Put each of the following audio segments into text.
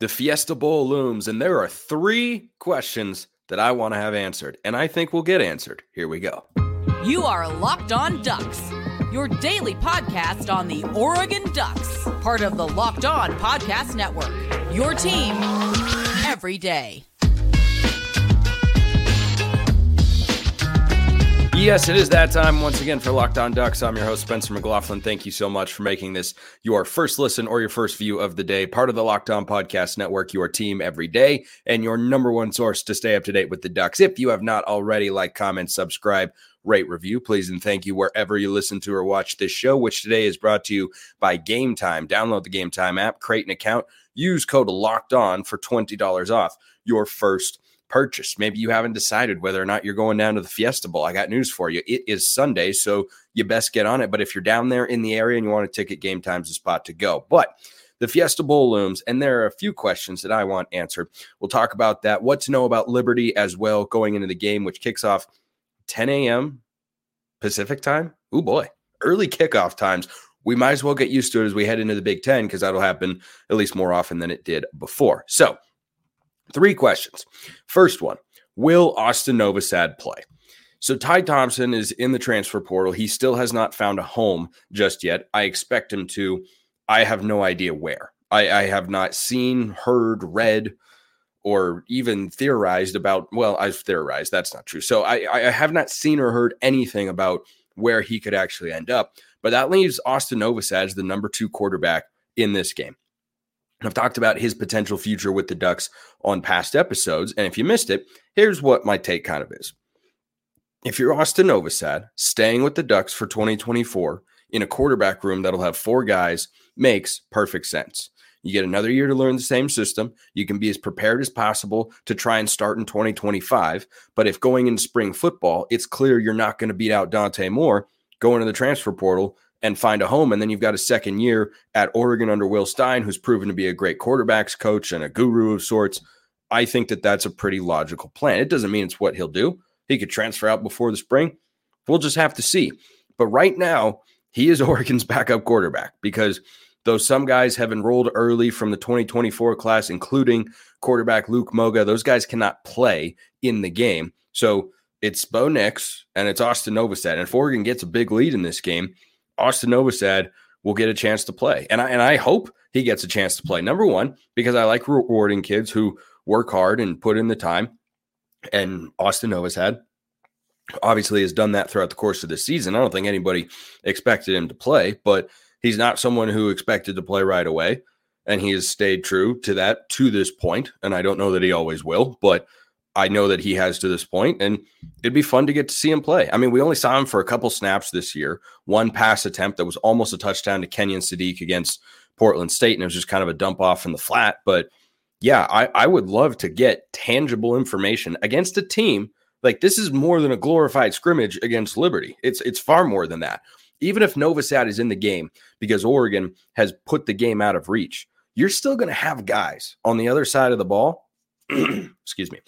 The Fiesta Bowl looms, and there are three questions that I want to have answered, and I think we'll get answered. Here we go. You are Locked On Ducks, your daily podcast on the Oregon Ducks, part of the Locked On Podcast Network. Your team every day. Yes, it is that time once again for Locked On Ducks. I'm your host, Spencer McLaughlin. Thank you so much for making this your first listen or your first view of the day, part of the Locked On Podcast Network, your team every day, and your number one source to stay up to date with the Ducks. If you have not already, like, comment, subscribe, rate, review, please, and thank you wherever you listen to or watch this show, which today is brought to you by Game Time. Download the Game Time app, create an account, use code Locked On for $20 off your first purchase. Maybe you haven't decided whether or not you're going down to the Fiesta Bowl. I got news for you. It is Sunday, so you best get on it. But if you're down there in the area and you want a ticket, game time's the spot to go. But the Fiesta Bowl looms, and there are a few questions that I want answered. We'll talk about that, what to know about Liberty as well going into the game, which kicks off 10 a.m. Pacific time. Oh boy, early kickoff times. We might as well get used to it as we head into the Big Ten because that'll happen at least more often than it did before. So, Three questions. First one Will Austin Novosad play? So Ty Thompson is in the transfer portal. He still has not found a home just yet. I expect him to. I have no idea where. I, I have not seen, heard, read, or even theorized about. Well, I've theorized. That's not true. So I, I have not seen or heard anything about where he could actually end up. But that leaves Austin Novosad as the number two quarterback in this game. I've talked about his potential future with the Ducks on past episodes. And if you missed it, here's what my take kind of is. If you're Austin Novosad, staying with the Ducks for 2024 in a quarterback room that'll have four guys makes perfect sense. You get another year to learn the same system. You can be as prepared as possible to try and start in 2025. But if going into spring football, it's clear you're not going to beat out Dante Moore going to the transfer portal and find a home. And then you've got a second year at Oregon under Will Stein, who's proven to be a great quarterbacks coach and a guru of sorts. I think that that's a pretty logical plan. It doesn't mean it's what he'll do. He could transfer out before the spring. We'll just have to see. But right now, he is Oregon's backup quarterback because though some guys have enrolled early from the 2024 class, including quarterback Luke Moga, those guys cannot play in the game. So it's Bo Nix and it's Austin Novosad. And if Oregon gets a big lead in this game, Austin Novosad will get a chance to play. And I, and I hope he gets a chance to play. Number one, because I like rewarding kids who work hard and put in the time. And Austin Novosad obviously has done that throughout the course of the season. I don't think anybody expected him to play, but he's not someone who expected to play right away. And he has stayed true to that to this point. And I don't know that he always will, but I know that he has to this point, and it'd be fun to get to see him play. I mean, we only saw him for a couple snaps this year. One pass attempt that was almost a touchdown to Kenyon Sadiq against Portland State, and it was just kind of a dump off in the flat. But yeah, I, I would love to get tangible information against a team like this is more than a glorified scrimmage against Liberty. It's it's far more than that. Even if Novosad is in the game because Oregon has put the game out of reach, you're still going to have guys on the other side of the ball. excuse me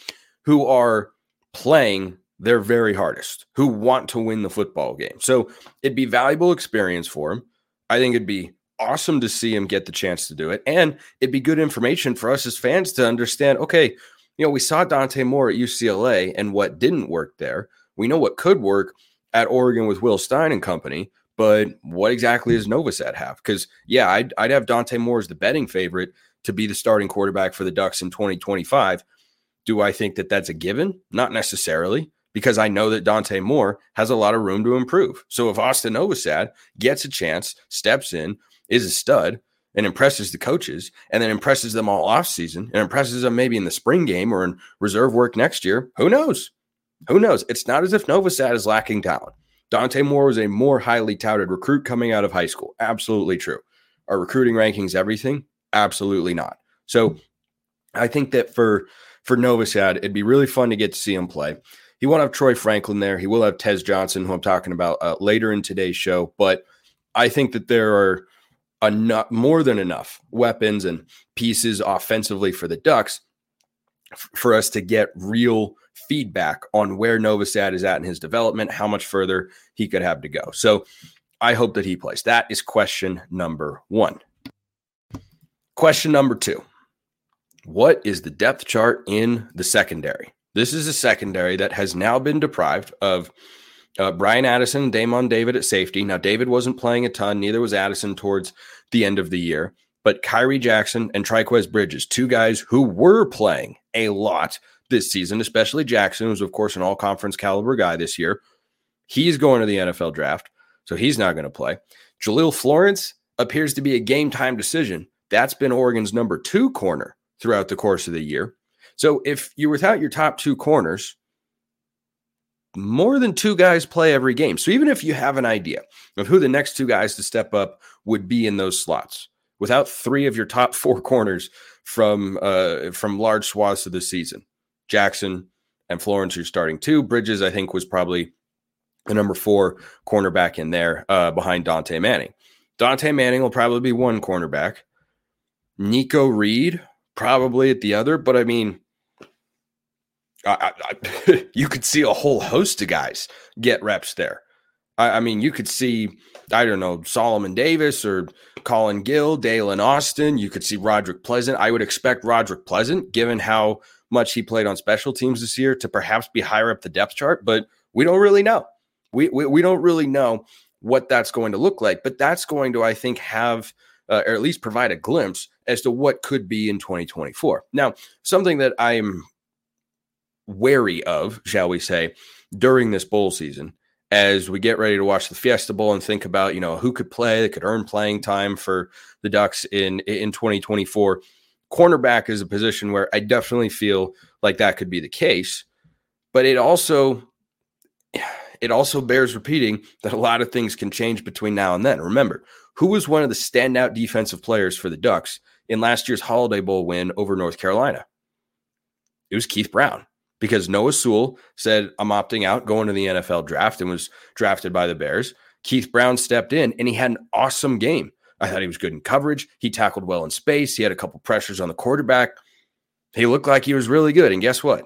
who are playing their very hardest, who want to win the football game. So it'd be valuable experience for him. I think it'd be awesome to see him get the chance to do it. And it'd be good information for us as fans to understand okay, you know, we saw Dante Moore at UCLA and what didn't work there. We know what could work at Oregon with Will Stein and company, but what exactly does Novosad have? Because, yeah, I'd, I'd have Dante Moore as the betting favorite to be the starting quarterback for the Ducks in 2025. Do I think that that's a given? Not necessarily, because I know that Dante Moore has a lot of room to improve. So if Austin Novosad gets a chance, steps in, is a stud, and impresses the coaches, and then impresses them all off season, and impresses them maybe in the spring game or in reserve work next year, who knows? Who knows? It's not as if Novosad is lacking talent. Dante Moore was a more highly touted recruit coming out of high school. Absolutely true. Are recruiting rankings everything? Absolutely not. So I think that for for Novosad. It'd be really fun to get to see him play. He won't have Troy Franklin there. He will have Tez Johnson, who I'm talking about uh, later in today's show. But I think that there are enough, more than enough weapons and pieces offensively for the Ducks f- for us to get real feedback on where Novosad is at in his development, how much further he could have to go. So I hope that he plays. That is question number one. Question number two what is the depth chart in the secondary? This is a secondary that has now been deprived of uh, Bryan Addison, Damon David at safety. Now, David wasn't playing a ton, neither was Addison towards the end of the year. But Khyree Jackson and Trikweze Bridges, two guys who were playing a lot this season, especially Jackson, who's, of course, an all conference caliber guy this year. He's going to the NFL draft, so he's not going to play. Jahlil Florence appears to be a game time decision. That's been Oregon's number two corner throughout the course of the year. So if you're without your top two corners, more than two guys play every game. So even if you have an idea of who the next two guys to step up would be in those slots, without three of your top four corners from uh, from large swaths of the season, Jackson and Florence are starting two. Bridges, I think, was probably the number four cornerback in there uh, behind Dontae Manning. Dontae Manning will probably be one cornerback. Nikko Reed probably at the other, but I mean, I, I, you could see a whole host of guys get reps there. I, I, mean, you could see, I don't know, Solomon Davis or Colin Gill, Daylen Austin. You could see Roderick Pleasant. I would expect Roderick Pleasant, given how much he played on special teams this year, to perhaps be higher up the depth chart, but we don't really know. We, we, we don't really know what that's going to look like, but that's going to, I think, have uh, or at least provide a glimpse as to what could be in 2024. Now, something that I'm wary of, shall we say, during this bowl season as we get ready to watch the Fiesta Bowl and think about, you know, who could play that could earn playing time for the Ducks in in 2024. Cornerback is a position where I definitely feel like that could be the case, but it also it also bears repeating that a lot of things can change between now and then. Remember, who was one of the standout defensive players for the Ducks in last year's Holiday Bowl win over North Carolina? It was Keith Brown because Noah Sewell said, I'm opting out, going to the NFL draft, and was drafted by the Bears. Keith Brown stepped in and he had an awesome game. I thought he was good in coverage. He tackled well in space. He had a couple pressures on the quarterback. He looked like he was really good. And guess what?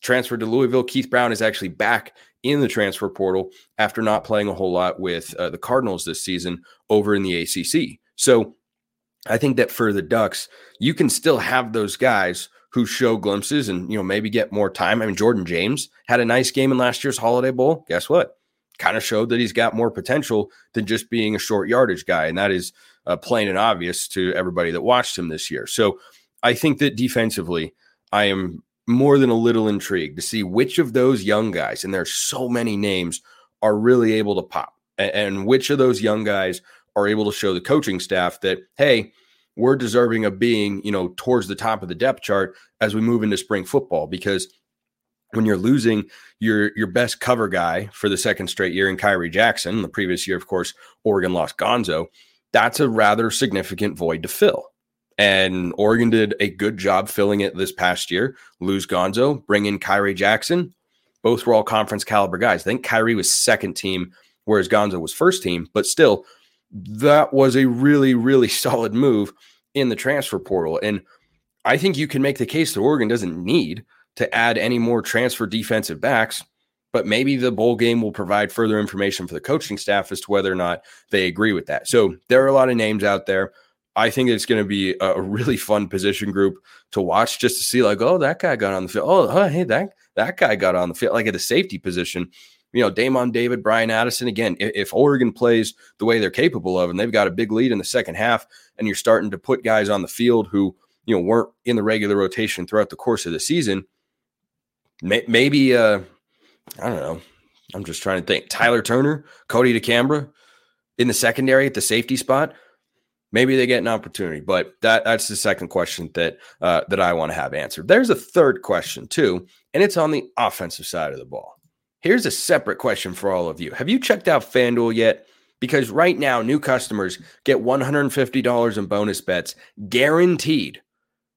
Transferred to Louisville. Keith Brown is actually back in the transfer portal after not playing a whole lot with uh, the Cardinals this season over in the ACC. So I think that for the Ducks, you can still have those guys who show glimpses and you know maybe get more time. I mean, Jordan James had a nice game in last year's Holiday Bowl. Guess what? Kind of showed that he's got more potential than just being a short yardage guy, and that is uh, plain and obvious to everybody that watched him this year. So I think that defensively, I am more than a little intrigued to see which of those young guys, and there's so many names, are really able to pop, and, and which of those young guys are able to show the coaching staff that hey we're deserving of being, you know, towards the top of the depth chart as we move into spring football because when you're losing your your best cover guy for the second straight year in Khyree Jackson, the previous year, of course, Oregon lost Gonzo. That's a rather significant void to fill. And Oregon did a good job filling it this past year. Lose Gonzo, bring in Khyree Jackson. Both were all conference caliber guys. I think Khyree was second team, whereas Gonzo was first team, but still that was a really, really solid move in the transfer portal. And I think you can make the case that Oregon doesn't need to add any more transfer defensive backs, but maybe the bowl game will provide further information for the coaching staff as to whether or not they agree with that. So there are a lot of names out there. I think it's going to be a really fun position group to watch just to see, like, oh, that guy got on the field. Oh, hey, that that guy got on the field, like at the safety position you know, Damon David, Bryan Addison. Again, if, if, Oregon plays the way they're capable of, and they've got a big lead in the second half, and you're starting to put guys on the field who you know weren't in the regular rotation throughout the course of the season, may, maybe uh, I don't know. I'm just trying to think. Tyler Turner, Kodi DeCambra in the secondary at the safety spot. Maybe they get an opportunity, but that that's the second question that uh, that I want to have answered. There's a third question too, and it's on the offensive side of the ball. Here's a separate question for all of you. Have you checked out FanDuel yet? Because right now, new customers get $150 in bonus bets guaranteed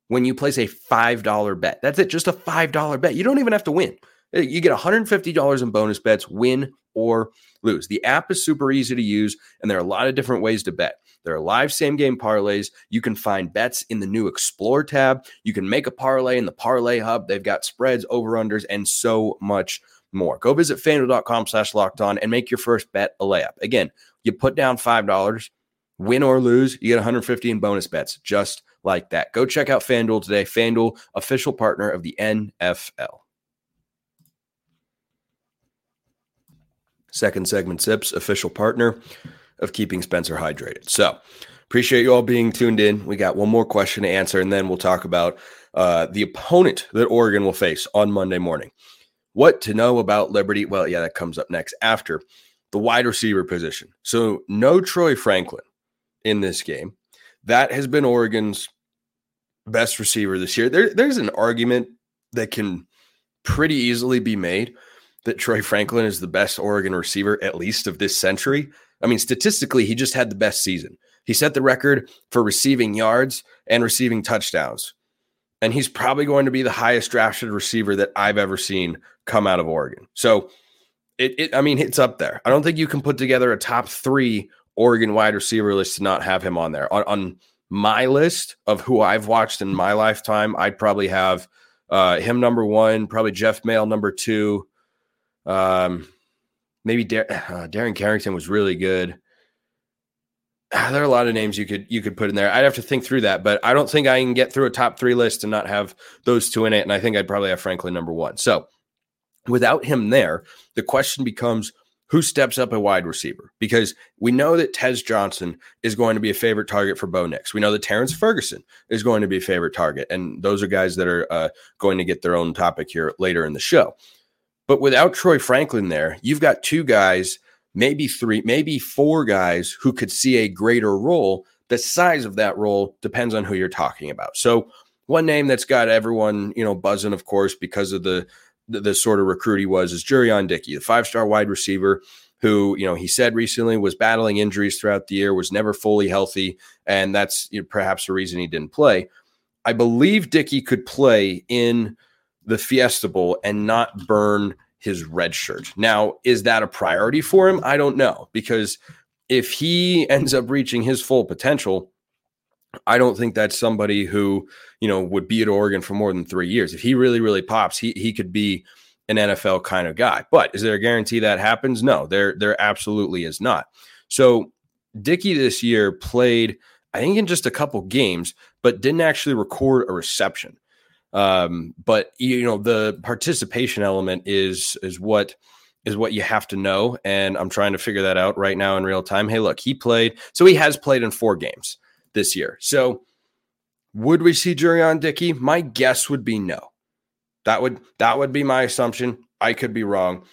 when you place a $5 bet. That's it, just a $5 bet. You don't even have to win. Uh, you get $150 in bonus bets, win or lose. The app is super easy to use, and there are a lot of different ways to bet. There are live same game parlays. You can find bets in the new Explore tab. You can make a parlay in the Parlay Hub. They've got spreads, over unders, and so much more. Go visit fanduel.com slash locked on and make your first bet a layup. Again, you put down $5, win or lose, you get 150 in bonus bets just like that. Go check out FanDuel today. FanDuel, official partner of the NFL. Second segment sips, official partner of keeping Spencer hydrated. So appreciate you all being tuned in. We got one more question to answer, and then we'll talk about uh, the opponent that Oregon will face on Monday morning. What to know about Liberty? Well, yeah, that comes up next after the wide receiver position. So no Troy Franklin in this game. That has been Oregon's best receiver this year. There, there's an argument that can pretty easily be made that Troy Franklin is the best Oregon receiver, at least of this century. I mean, statistically, he just had the best season. He set the record for receiving yards and receiving touchdowns. And he's probably going to be the highest drafted receiver that I've ever seen come out of Oregon. So, it, it I mean, it's up there. I don't think you can put together a top three Oregon wide receiver list to not have him on there. On, on my list of who I've watched in my lifetime, I'd probably have uh, him number one, probably Jeff Maehl number two, um, maybe Dar- uh, Darren Carrington was really good. There are a lot of names you could you could put in there. I'd have to think through that, but I don't think I can get through a top three list and not have those two in it. And I think I'd probably have Franklin number one. So without him there, the question becomes who steps up a wide receiver? Because we know that Tez Johnson is going to be a favorite target for Bo Nix. We know that Terrance Ferguson is going to be a favorite target. And those are guys that are uh, going to get their own topic here later in the show. But without Troy Franklin there, you've got two guys, maybe three, maybe four guys who could see a greater role. The size of that role depends on who you're talking about. So, one name that's got everyone, you know, buzzing, of course, because of the the, the sort of recruit he was, is Jurrion Dickey, the five star wide receiver who, you know, he said recently was battling injuries throughout the year, was never fully healthy, and that's you know, perhaps the reason he didn't play. I believe Dickey could play in the Fiesta Bowl and not burn his red shirt. Now, is that a priority for him? I don't know because if he ends up reaching his full potential, I don't think that's somebody who, you know, would be at Oregon for more than three years. If he really, really pops, he he could be an NFL kind of guy. But is there a guarantee that happens? No, there there absolutely is not. So Dickey this year played, I think, in just a couple games, but didn't actually record a reception. Um, but you know, the participation element is is what is what you have to know. And I'm trying to figure that out right now in real time. Hey, look, he played, so he has played in four games this year. So would we see Jurrion Dickey? My guess would be no. That would that would be my assumption. I could be wrong.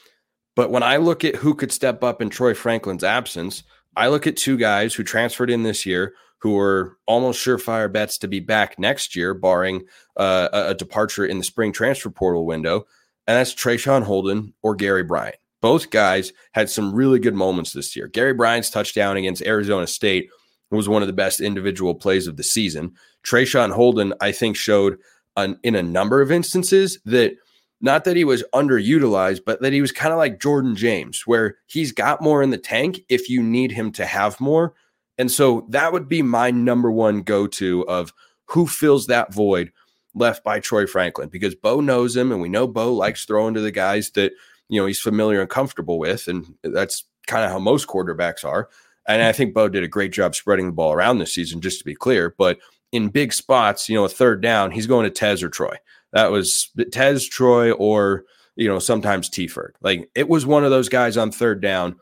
But when I look at who could step up in Troy Franklin's absence, I look at two guys who transferred in this year who are almost surefire bets to be back next year, barring uh, a, departure in the spring transfer portal window. And that's Traeshon Holden or Gary Bryant. Both guys had some really good moments this year. Gary Bryant's touchdown against Arizona State was one of the best individual plays of the season. Traeshon Holden, I think, showed an, in a number of instances that not that he was underutilized, but that he was kind of like Jordan James, where he's got more in the tank if you need him to have more. And so that would be my number one go to of who fills that void left by Troy Franklin because Bo knows him and we know Bo likes throwing to the guys that, you know, he's familiar and comfortable with. And that's kind of how most quarterbacks are. And I think Bo did a great job spreading the ball around this season, just to be clear. But in big spots, you know, a third down, he's going to Tez or Troy. That was Tez, Troy, or you know, sometimes T-Ford. Like it was one of those guys on third down,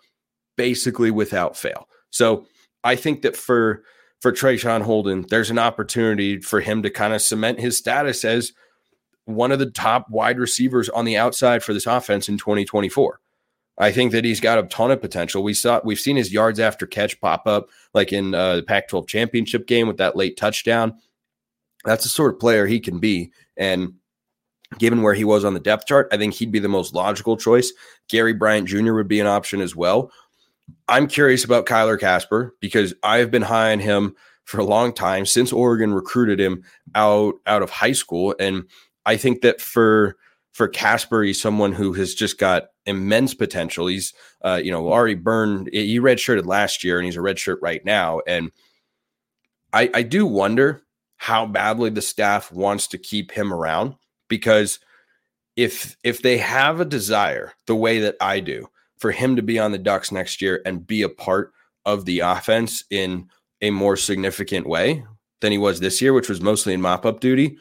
basically without fail. So I think that for for Traeshon Holden, there's an opportunity for him to kind of cement his status as one of the top wide receivers on the outside for this offense in 2024. I think that he's got a ton of potential. We saw we've seen his yards after catch pop up like in uh, the Pac-12 championship game with that late touchdown. That's the sort of player he can be, and given where he was on the depth chart, I think he'd be the most logical choice. Gary Bryant Jr. would be an option as well. I'm curious about Kyler Kasper because I've been high on him for a long time since Oregon recruited him out out of high school, and I think that for for Kasper, he's someone who has just got immense potential. He's, uh, you know, already burned. He redshirted last year, and he's a redshirt right now. And I, I do wonder how badly the staff wants to keep him around because if if they have a desire, the way that I do, for him to be on the Ducks next year and be a part of the offense in a more significant way, than he was this year, which was mostly in mop up duty.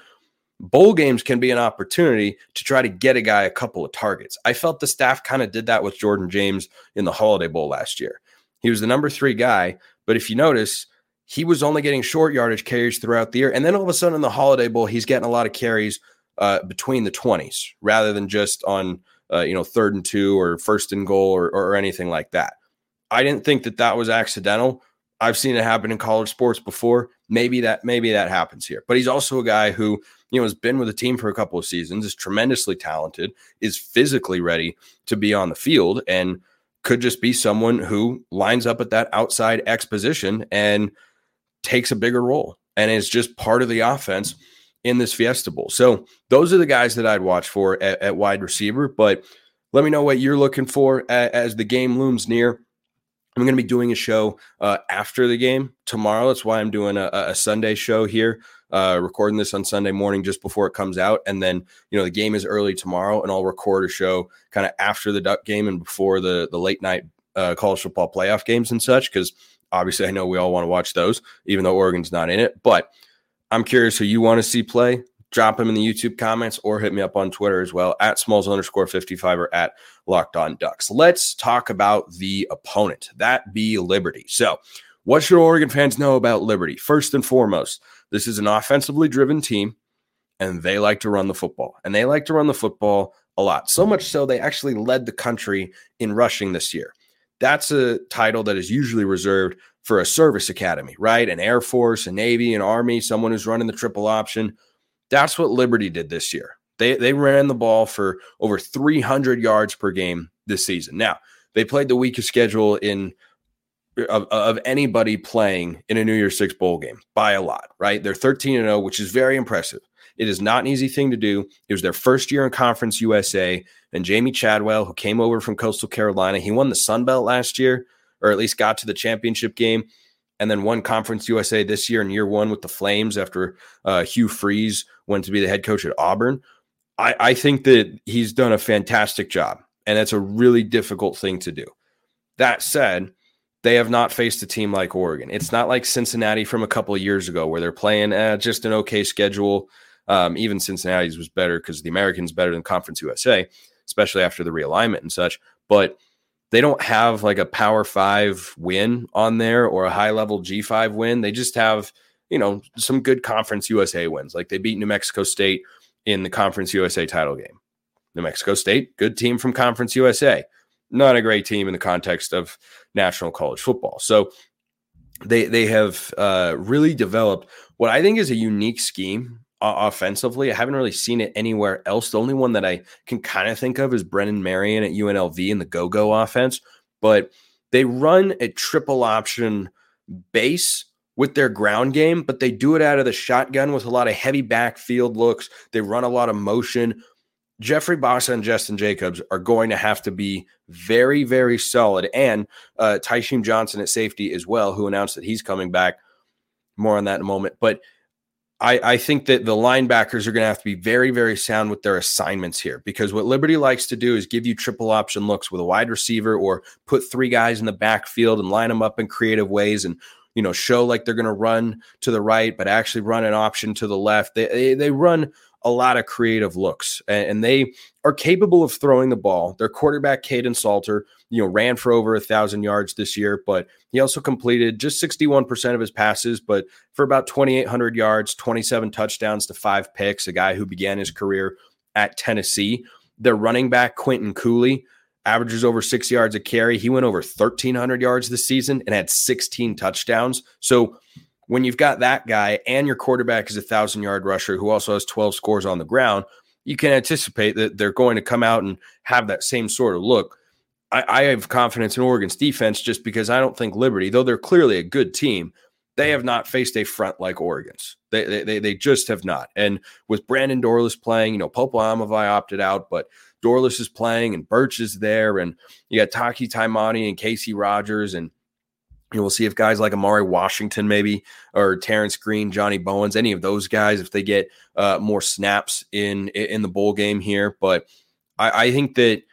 Bowl games can be an opportunity to try to get a guy a couple of targets. I felt the staff kind of did that with Jordan James in the Holiday Bowl last year. He was the number three guy, but if you notice, he was only getting short yardage carries throughout the year. And then all of a sudden in the Holiday Bowl, he's getting a lot of carries uh, between the 20s rather than just on, uh, you know, third and two or first and goal or, or anything like that. I didn't think that that was accidental. I've seen it happen in college sports before. Maybe that maybe that happens here. But he's also a guy who, you know, has been with the team for a couple of seasons, is tremendously talented, is physically ready to be on the field and could just be someone who lines up at that outside X position and takes a bigger role and is just part of the offense in this Fiesta Bowl. So those are the guys that I'd watch for at, at wide receiver. But let me know what you're looking for as, as the game looms near. I'm going to be doing a show uh, after the game tomorrow. That's why I'm doing a, a Sunday show here, uh, recording this on Sunday morning just before it comes out. And then, you know, the game is early tomorrow, and I'll record a show kind of after the Duck game and before the the late night uh, college football playoff games and such. Because obviously, I know we all want to watch those, even though Oregon's not in it. But I'm curious who you want to see play drop them in the YouTube comments or hit me up on Twitter as well at smalls underscore 55 or at locked on ducks. Let's talk about the opponent, that be Liberty. So, what should Oregon fans know about Liberty? First and foremost, this is an offensively driven team and they like to run the football. And they like to run the football a lot. So much so they actually led the country in rushing this year. That's a title that is usually reserved for a service academy, right? An Air Force, a Navy, an Army, someone who's running the triple option. That's what Liberty did this year. They they ran the ball for over 300 yards per game this season. Now, they played the weakest schedule in of, of anybody playing in a New Year's Six bowl game by a lot, right? They're 13 and 0, which is very impressive. It is not an easy thing to do. It was their first year in Conference USA, and Jamey Chadwell, who came over from Coastal Carolina, he won the Sun Belt last year, or at least got to the championship game and then won Conference USA this year in year one with the Flames after uh, Hugh Freeze went to be the head coach at Auburn. I, I think that he's done a fantastic job, and that's a really difficult thing to do. That said, they have not faced a team like Oregon. It's not like Cincinnati from a couple years ago where they're playing uh, just an okay schedule. Um, even Cincinnati's was better because the Americans better than Conference USA, especially after the realignment and such. But they don't have like a power five win on there or a high level G5 win. They just have, you know, some good conference USA wins. Like they beat New Mexico State in the conference USA title game. New Mexico State, good team from conference USA. Not a great team in the context of national college football. So they they have uh, really developed what I think is a unique scheme offensively. I haven't really seen it anywhere else. The only one that I can kind of think of is Brennan Marion at UNLV in the go go offense, but they run a triple option base with their ground game, but they do it out of the shotgun with a lot of heavy backfield looks. They run a lot of motion. Jeffrey Bassa and Justin Jacobs are going to have to be very, very solid. And uh, Tysheem Johnson at safety as well, who announced that he's coming back. More on that in a moment. But I, I think that the linebackers are going to have to be very, very sound with their assignments here because what Liberty likes to do is give you triple option looks with a wide receiver or put three guys in the backfield and line them up in creative ways and you know show like they're going to run to the right but actually run an option to the left. They they, they run a lot of creative looks and, they are capable of throwing the ball. Their quarterback, Kaidon Salter, you know, ran for over a thousand yards this year, but he also completed just 61% of his passes, but for about 2,800 yards, 27 touchdowns to five picks, a guy who began his career at Tennessee. Their running back, Quinton Cooley, averages over six yards a carry. He went over 1,300 yards this season and had 16 touchdowns. So when you've got that guy and your quarterback is a thousand yard rusher who also has 12 scores on the ground, you can anticipate that they're going to come out and have that same sort of look. I, I have confidence in Oregon's defense just because I don't think Liberty, though they're clearly a good team, they have not faced a front like Oregon's. They, they, they just have not. And with Brandon Dorlus playing, you know, Popo Aumavae opted out, but Dorlus is playing and Burch is there. And you got Taki Taimani and Casey Rogers and you we'll see if guys like Amari Washington, maybe, or Terrence Green, Johnny Bowens, any of those guys, if they get uh, more snaps in in the bowl game here. But I, I think that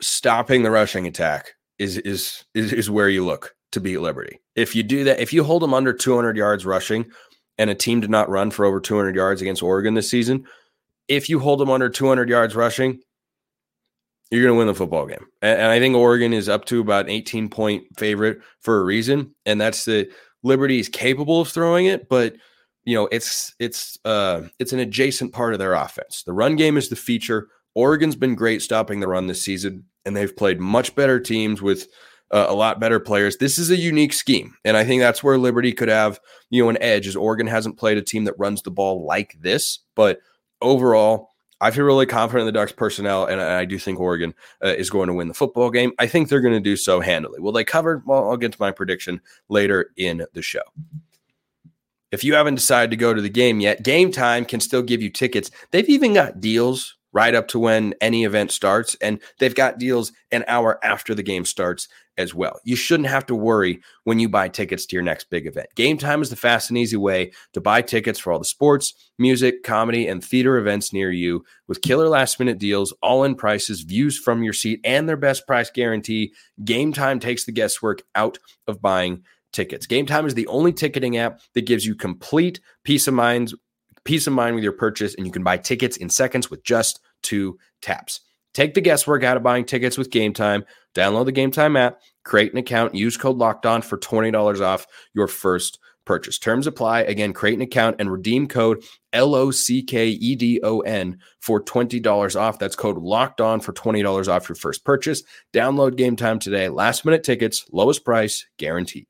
stopping the rushing attack is, is is is where you look to beat Liberty. If you do that, if you hold them under 200 yards rushing, and a team did not run for over 200 yards against Oregon this season, if you hold them under 200 yards rushing, you're going to win the football game. And, and I think Oregon is up to about an 18 point favorite for a reason, and that's the Liberty is capable of throwing it, but you know it's it's uh it's an adjacent part of their offense. The run game is the feature. Oregon's been great stopping the run this season, and they've played much better teams with uh, a lot better players. This is a unique scheme, and I think that's where Liberty could have you know an edge. Is Oregon hasn't played a team that runs the ball like this, but overall, I feel really confident in the Ducks personnel, and I do think Oregon uh, is going to win the football game. I think they're going to do so handily. Will they cover? Well, I'll get to my prediction later in the show. If you haven't decided to go to the game yet, Game Time can still give you tickets. They've even got deals right up to when any event starts. And they've got deals an hour after the game starts as well. You shouldn't have to worry when you buy tickets to your next big event. Game time is the fast and easy way to buy tickets for all the sports, music, comedy, and theater events near you with killer last minute deals, all in prices, views from your seat, and their best price guarantee. Game time takes the guesswork out of buying tickets. Game time is the only ticketing app that gives you complete peace of mind peace of mind with your purchase, and you can buy tickets in seconds with just two taps. Take the guesswork out of buying tickets with Game Time. Download the Game Time app, create an account, use code Locked On for twenty dollars off your first purchase. Terms apply. Again, create an account and redeem code L O C K E D O N for $20 off. That's code locked on for $20 off your first purchase. Download game time today. Last minute tickets, lowest price guaranteed.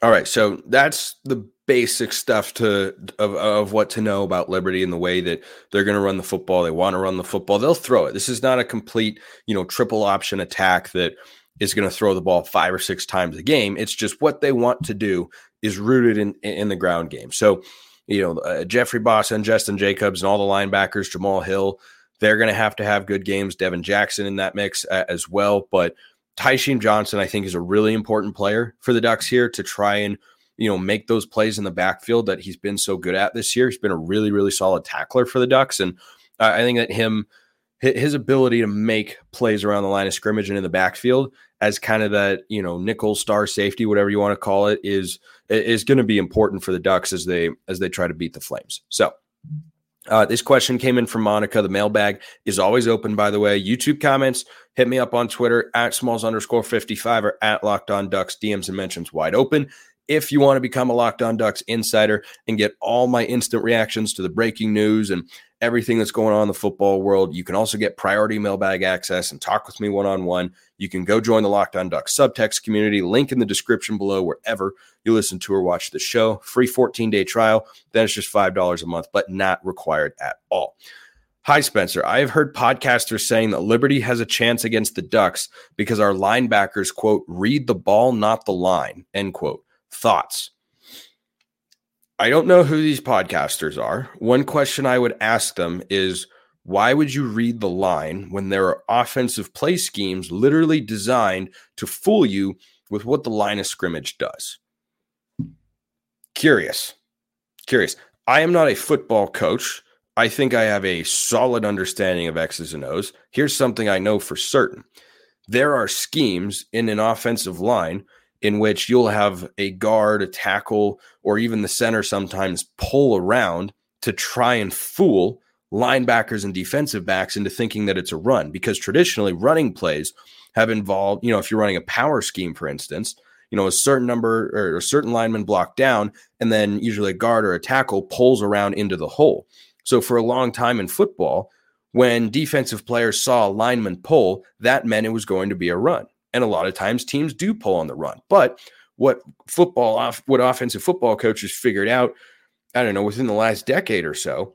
All right, so that's the basic stuff to of, of what to know about Liberty and the way that they're going to run the football. They want to run the football. They'll throw it. This is not a complete, you know, triple option attack that is going to throw the ball five or six times a game. It's just what they want to do is rooted in in the ground game. So, you know, uh, Jeffrey Bassa and Justin Jacobs and all the linebackers, Jamal Hill, they're going to have to have good games. Devin Jackson in that mix uh, as well, but Tysheem Johnson, I think, is a really important player for the Ducks here to try and you know make those plays in the backfield that he's been so good at this year. He's been a really really solid tackler for the Ducks, and I think that him his ability to make plays around the line of scrimmage and in the backfield as kind of that you know nickel star safety, whatever you want to call it, is is going to be important for the Ducks as they as they try to beat the Flames. So uh, this question came in from Monica. The mailbag is always open, by the way. YouTube comments, hit me up on Twitter at smalls underscore 55 or at locked on ducks. DMs and mentions wide open. If you want to become a Locked On Ducks insider and get all my instant reactions to the breaking news and everything that's going on in the football world. You can also get priority mailbag access and talk with me one on one. You can go join the Locked On Ducks subtext community. Link in the description below wherever you listen to or watch the show. Free 14 day trial. Then it's just $5 a month, but not required at all. Hi, Spencer. I have heard podcasters saying that Liberty has a chance against the Ducks because our linebackers, quote, read the ball, not the line, end quote. Thoughts? I don't know who these podcasters are. One question I would ask them is why would you read the line when there are offensive play schemes literally designed to fool you with what the line of scrimmage does? Curious. Curious. I am not a football coach. I think I have a solid understanding of X's and O's. Here's something I know for certain there are schemes in an offensive line in which you'll have a guard, a tackle, or even the center sometimes pull around to try and fool linebackers and defensive backs into thinking that it's a run because traditionally running plays have involved, you know, if you're running a power scheme, for instance, you know, a certain number or a certain lineman blocked down, and then usually a guard or a tackle pulls around into the hole. So for a long time in football, when defensive players saw a lineman pull, that meant it was going to be a run. And a lot of times teams do pull on the run. But what football off what offensive football coaches figured out, I don't know, within the last decade or so,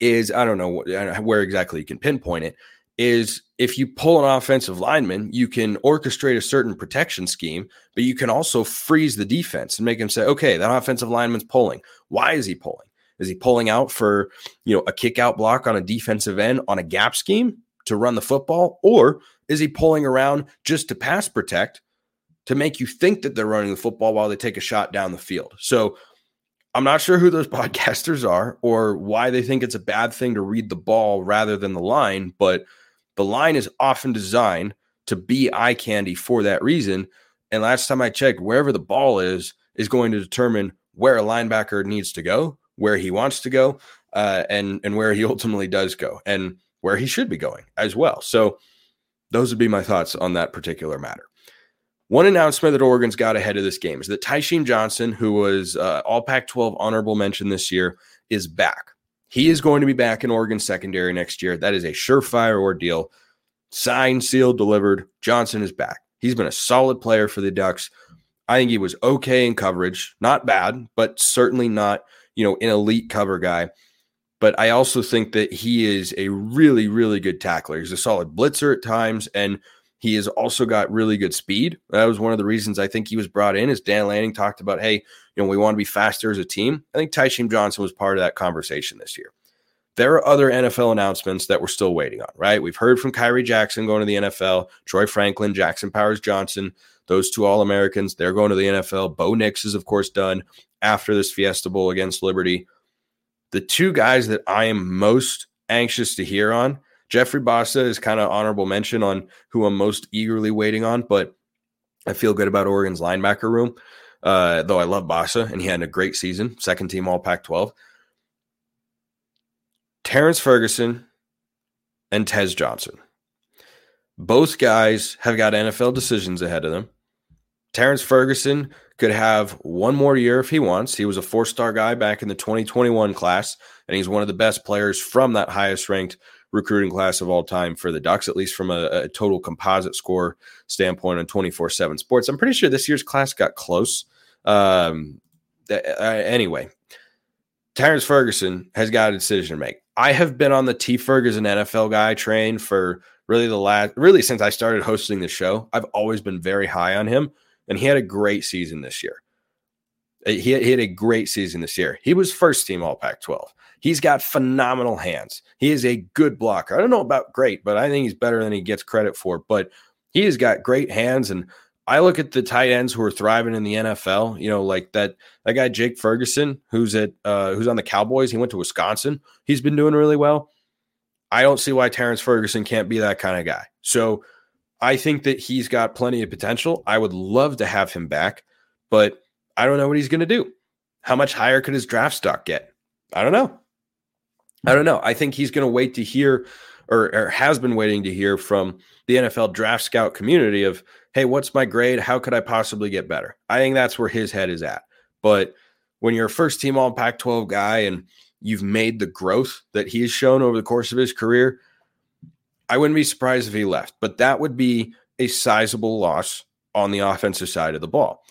is I don't know, where exactly you can pinpoint it, is if you pull an offensive lineman, you can orchestrate a certain protection scheme, but you can also freeze the defense and make him say, okay, that offensive lineman's pulling. Why is he pulling? Is he pulling out for, you know, a kick out block on a defensive end on a gap scheme to run the football? Or is he pulling around just to pass protect to make you think that they're running the football while they take a shot down the field? So I'm not sure who those podcasters are or why they think it's a bad thing to read the ball rather than the line, but the line is often designed to be eye candy for that reason. And last time I checked, wherever the ball is, is going to determine where a linebacker needs to go, where he wants to go, uh, and and where he ultimately does go, and where he should be going as well. So those would be my thoughts on that particular matter. One announcement that Oregon's got ahead of this game is that Tysheem Johnson, who was uh, All Pac 12 honorable mention this year, is back. He is going to be back in Oregon secondary next year. That is a surefire ordeal. Signed, sealed, delivered. Johnson is back. He's been a solid player for the Ducks. I think he was okay in coverage, not bad, but certainly not, you know, an elite cover guy. But I also think that he is a really, really good tackler. He's a solid blitzer at times, and he has also got really good speed. That was one of the reasons I think he was brought in. As Dan Lanning talked about, hey, you know, we want to be faster as a team. I think Tysheem Johnson was part of that conversation this year. There are other NFL announcements that we're still waiting on, right? We've heard from Khyree Jackson going to the NFL, Troy Franklin, Jackson Powers Johnson, those two All Americans, they're going to the NFL. Bo Nix is, of course, done after this Fiesta Bowl against Liberty. The two guys that I am most anxious to hear on Jeffrey Bassa is kind of honorable mention on who I'm most eagerly waiting on, but I feel good about Oregon's linebacker room. Uh, though I love Bassa and he had a great season, second team All Pac 12. Terrance Ferguson and Tez Johnson. Both guys have got NFL decisions ahead of them. Terrance Ferguson could have one more year if he wants. He was a four star guy back in the 2021 class, and he's one of the best players from that highest ranked recruiting class of all time for the Ducks, at least from a, a total composite score standpoint on 24 7 sports. I'm pretty sure this year's class got close. Um, uh, anyway, Terrance Ferguson has got a decision to make. I have been on the T Ferguson NFL guy train for really the last, really since I started hosting the show. I've always been very high on him, and he had a great season this year. He he had a great season this year. He was first team All Pac 12. He's got phenomenal hands. He is a good blocker. I don't know about great, but I think he's better than he gets credit for. But he has got great hands. And I look at the tight ends who are thriving in the NFL, you know, like that that guy Jake Ferguson, who's at uh, who's on the Cowboys. He went to Wisconsin. He's been doing really well. I don't see why Terrance Ferguson can't be that kind of guy. So I think that he's got plenty of potential. I would love to have him back, but I don't know what he's going to do. How much higher could his draft stock get? I don't know. I don't know. I think he's going to wait to hear or, or, has been waiting to hear from the NFL draft scout community of, hey, what's my grade? How could I possibly get better? I think that's where his head is at. But when you're a first team all Pac 12 guy and you've made the growth that he has shown over the course of his career, I wouldn't be surprised if he left. But that would be a sizable loss on the offensive side of the ball.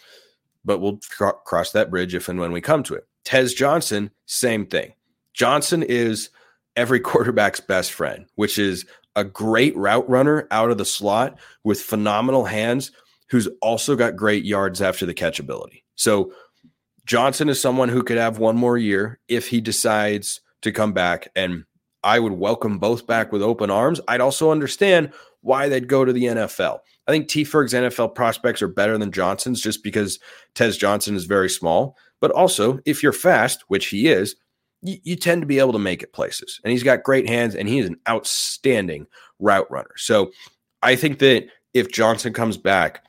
But we'll cr- cross that bridge if and when we come to it. Tez Johnson, same thing. Johnson is every quarterback's best friend, which is a great route runner out of the slot with phenomenal hands, who's also got great yards after the catch ability. So Johnson is someone who could have one more year if he decides to come back. And I would welcome both back with open arms. I'd also understand why they'd go to the NFL. I think T Ferg's NFL prospects are better than Johnson's just because Tez Johnson is very small. But also, if you're fast, which he is, you, you, tend to be able to make it places. And he's got great hands and he is an outstanding route runner. So I think that if Johnson comes back,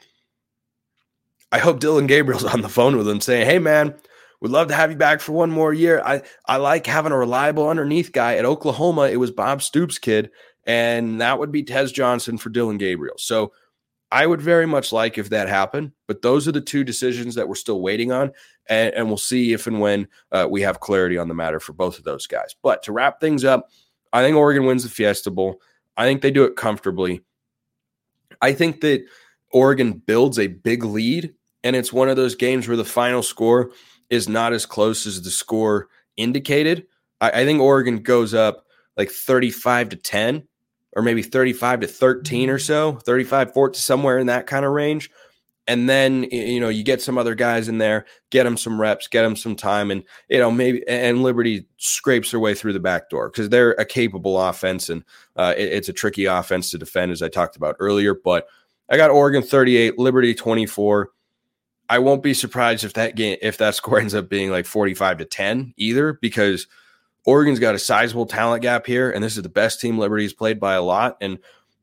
I hope Dillon Gabriel's on the phone with him saying, Hey man, we'd love to have you back for one more year. I, I like having a reliable underneath guy at Oklahoma. It was Bob Stoops' kid, and that would be Tez Johnson for Dillon Gabriel. So I would very much like if that happened, but those are the two decisions that we're still waiting on, and, and we'll see if and when uh, we have clarity on the matter for both of those guys. But to wrap things up, I think Oregon wins the Fiesta Bowl. I think they do it comfortably. I think that Oregon builds a big lead, and it's one of those games where the final score is not as close as the score indicated. I, I think Oregon goes up like 35 to 10 or maybe 35 to 13 or so, 35, 14, somewhere in that kind of range. And then, you know, you get some other guys in there, get them some reps, get them some time. And, you know, maybe, and Liberty scrapes their way through the back door because they're a capable offense and uh, it, it's a tricky offense to defend, as I talked about earlier. But I got Oregon 38, Liberty 24. I won't be surprised if that game, if that score ends up being like 45 to 10 either, because – Oregon's got a sizable talent gap here, and this is the best team Liberty's played by a lot. And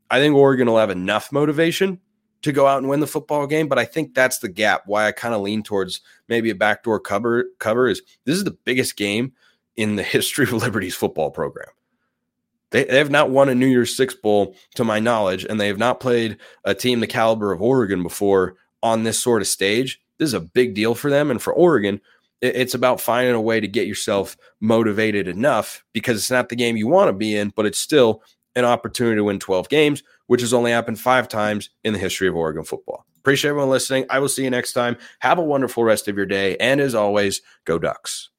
I think Oregon will have enough motivation to go out and win the football game. But I think that's the gap. Why I kind of lean towards maybe a backdoor cover cover is this is the biggest game in the history of Liberty's football program. They, they have not won a New Year's Six Bowl, to my knowledge, and they have not played a team the caliber of Oregon before on this sort of stage. This is a big deal for them. And for Oregon, it's about finding a way to get yourself motivated enough because it's not the game you want to be in, but it's still an opportunity to win 12 games, which has only happened five times in the history of Oregon football. Appreciate everyone listening. I will see you next time. Have a wonderful rest of your day. And as always, go Ducks.